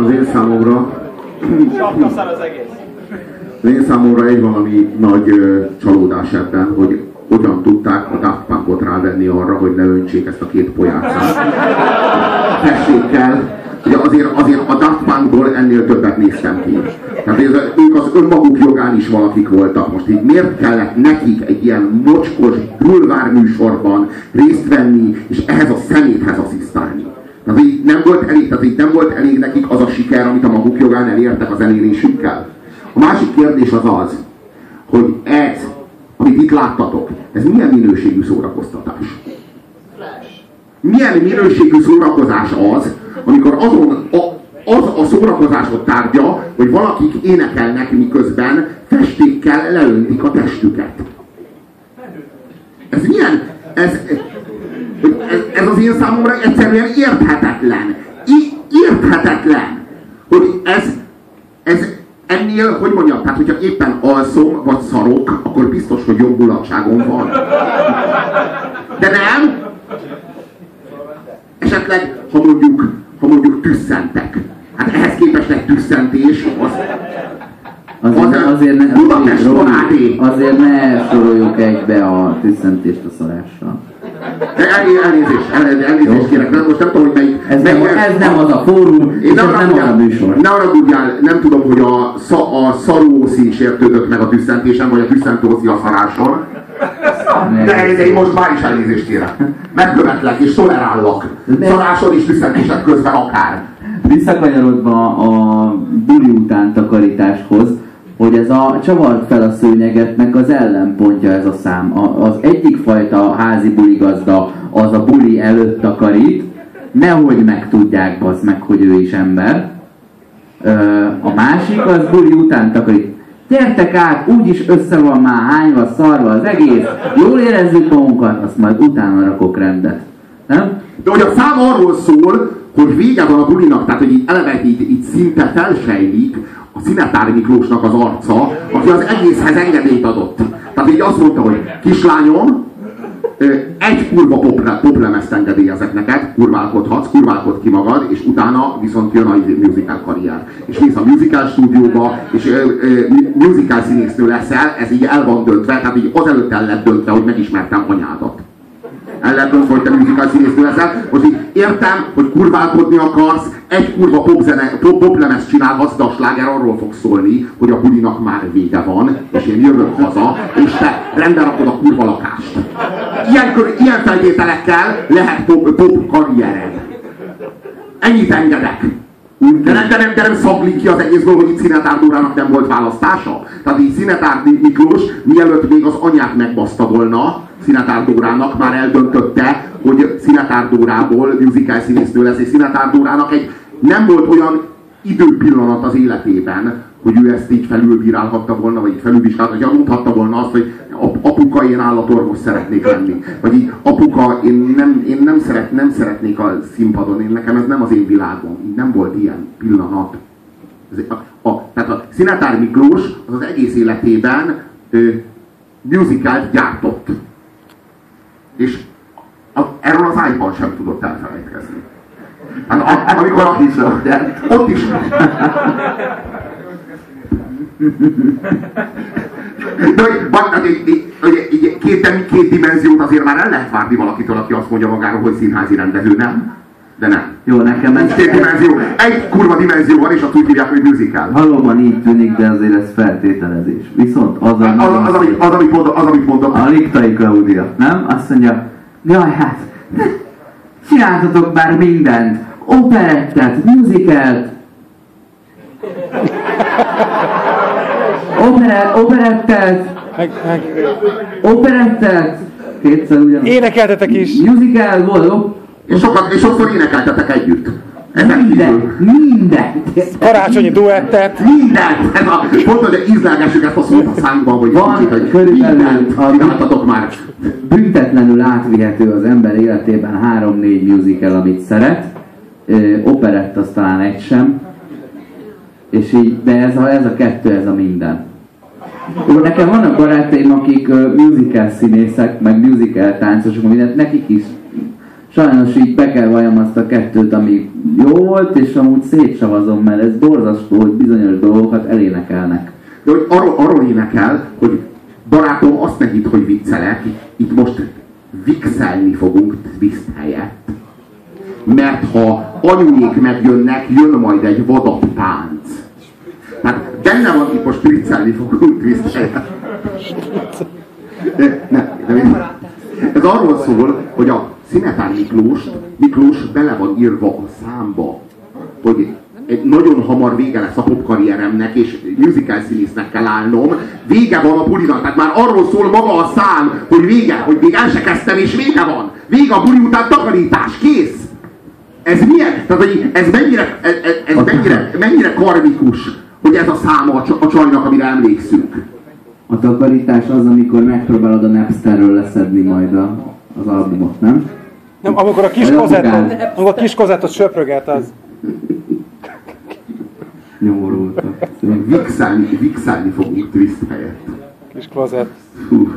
az én számomra... Sapkaszar az egész. Az én számomra egy valami nagy csalódás ebben, hogy hogyan tudták a Daft Punkot rávenni arra, hogy ne öntsék ezt a két pojácát. Tessékkel, Ugye azért, azért a Daft Punkból ennél többet néztem ki. Tehát ez, ők az önmaguk jogán is valakik voltak. Most így miért kellett nekik egy ilyen mocskos bulvár műsorban részt venni, és ehhez a szeméthez asszisztálni? Kérdés az az, hogy ez, amit itt láttatok, ez milyen minőségű szórakoztatás? Milyen minőségű szórakozás az, amikor azon a, az a szórakozásod tárgya, hogy valakik énekelnek, miközben festékkel leöntik a testüket. Ez milyen? Ez, ez, az én számomra egyszerűen érthetetlen. I, érthetetlen, hogy ez, ez ennél, hogy mondjam, tehát hogyha éppen alszom, vagy szarok, akkor biztos, hogy jobb mulatságom van. De nem? Esetleg, ha mondjuk, ha mondjuk tüsszentek. Hát ehhez képest egy tüsszentés az, Azért, az, azért, ne, azért, azért ne soroljuk egybe a tüsszentést a szarással. Elnézést, elnézést kérek, a fórum, Én nem, nem, nem a műsor. Nem ragudjál, nem tudom, hogy a, a szarúszi sértődött meg a tüsszentésen, vagy a tüsszentőszi a szaráson. De én most már is elnézést kérek. Megkövetlek és tolerállak. Szaráson és tüsszentések közben akár. Visszakanyarodva a buli után takarításhoz, hogy ez a csavart fel a szőnyegetnek az ellenpontja ez a szám. A, az egyik fajta házi buligazda az a buli előtt takarít, nehogy megtudják az meg, hogy ő is ember. A másik az buli után takarít. Gyertek át, úgyis össze van már hányva, szarva az egész, jól érezzük magunkat, azt majd utána rakok rendet. Nem? De hogy a szám arról szól, hogy vége van a bulinak, tehát hogy így eleve így, így szinte felsejlik a Szinetár Miklósnak az arca, aki az egészhez engedélyt adott. Tehát így azt mondta, hogy kislányom, egy kurva poplemezt engedélyezek neked, kurválkodhatsz, kurválkod ki magad, és utána viszont jön a musical karrier. És mész a musical stúdióba, és musical színésznő leszel, ez így el van döntve, tehát így azelőtt el lett döntve, hogy megismertem anyádat el lehet döntve, hogy te musical színésznő leszel. Most így értem, hogy kurválkodni akarsz, egy kurva popzene, pop, poplemez csinálhatsz, de a sláger arról fog szólni, hogy a bulinak már vége van, és én jövök haza, és te rendben rakod a kurva lakást. Ilyenkor, ilyen feltételekkel lehet pop, pop karriered. Ennyit engedek. De nem, de nem, de nem szablik ki az egészből, hogy itt nem volt választása. Tehát így Szinetár Miklós, mielőtt még az anyát megbaszta volna, Szinetár Dórának már eldöntötte, hogy Szinetár Dórából musical színésznő lesz, és Szinetár egy nem volt olyan időpillanat az életében, hogy ő ezt így felülbírálhatta volna, vagy így felülvizsgálta, hogy mondhatta volna azt, hogy apuka, én állatorvos szeretnék lenni. Vagy így, apuka, én nem, én nem, szeret, nem szeretnék a színpadon, én nekem ez nem az én világom. Így nem volt ilyen pillanat. A, a, tehát a Szinetár Miklós az az egész életében ö, musicalt gyártott. És a, erről az iPad sem tudott elfelejtkezni. Hát, amikor a, is, ott is. De hogy, hát, így, így, két, két dimenziót azért már el lehet várni valakitől, aki azt mondja magáról, hogy színházi rendező, nem? De nem. Jó, nekem ez... Két dimenzió. Egy kurva dimenzió van, és azt úgy hívják, hogy musical. Valóban így tűnik, de azért ez feltételezés. Viszont az, a... Az, az, az, amit, az, amit mondok, az, amit mondok. A Liktai Claudia, nem? Azt mondja, jaj, hát, csináltatok már mindent. Operettet, musicalt, Opera, operettet, operettet, kétszer ugyanaz. Énekeltetek is. Musical volt, és, sokat, és sokszor énekeltetek együtt. Minden, minden. Karácsonyi duettet. Mindent. Ez a, pont, hogy ízlelgessük ezt a szót a szánkban, hogy van kicsit, hogy körülbelül a már. Büntetlenül átvihető az ember életében három-négy musical, amit szeret. Operett az talán egy sem. És így, de ez a, ez a kettő, ez a minden. Nekem vannak barátaim, akik musical színészek, meg musical táncosok, mindent, nekik is sajnos így be kell valljam azt a kettőt, ami jó volt, és amúgy szétsavazom, mert ez borzasztó, hogy bizonyos dolgokat elénekelnek. De hogy arról, arról énekel, hogy barátom, azt ne hidd, hogy viccelek, itt most vixelni fogunk twist helyett. Mert ha anyuék megjönnek, jön majd egy vadabb tánc. Tehát benne van, itt most spriccelni fogunk twist helyett. Ne, de, ez arról szól, hogy a Szinetár Miklós, Miklós bele van írva a számba, hogy egy nagyon hamar vége lesz a popkarrieremnek, és musical színésznek kell állnom. Vége van a bulinak, tehát már arról szól maga a szám, hogy vége, hogy még el se kezdtem, és vége van. Vége a buli után takarítás, kész. Ez milyen? Tehát, hogy ez mennyire, ez, ez mennyire, mennyire karmikus, hogy ez a száma a csajnak, amire emlékszünk. A takarítás az, amikor megpróbálod a Napsterről leszedni majd a, az albumot, nem? Nem, amikor a kis kozettot, amikor a kis kozettot söpröget, az... Nyomorultak. Vixelni, vixelni fogunk twist helyett. Kis klozet. Hú.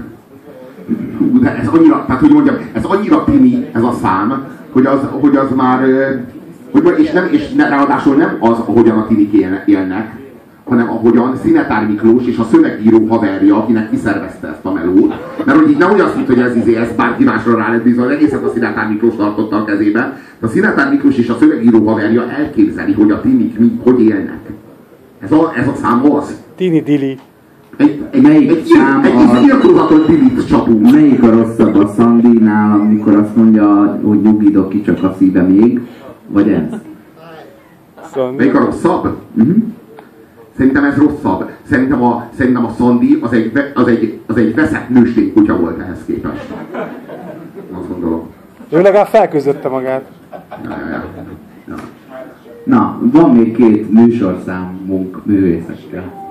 Hú, de ez annyira, tehát hogy mondjam, ez annyira tini ez a szám, hogy az, hogy az már, hogy, és, nem, és ne, ráadásul nem az, ahogyan a tinik élnek, hanem ahogyan Szinetár Miklós és a szövegíró haverja, akinek kiszervezte ezt a melót. Mert hogy így nehogy azt hitt, hogy ez, izé, ez bárki másra rá lett bizony, egészet a Szinetár Miklós tartotta a kezében. De a Szinetár Miklós és a szövegíró haverja elképzeli, hogy a tinik mi, hogy élnek. Ez a, ez a szám az. Tini Dili. Egy, egy, Melyik egy, szám egy, a- egy dilit csapunk. Melyik a rosszabb a Szandinál, amikor azt mondja, hogy nyugidok ki csak a szíve még? Vagy ez? Melyik a rosszabb? Uh-huh. Szerintem ez rosszabb. Szerintem a, szerintem a Szandi az egy, az egy, az egy veszett nőstény volt ehhez képest. Azt gondolom. ő legalább felküzdötte magát. Ja, ja, ja. Ja. Na, van még két műsorszámunk művészekkel.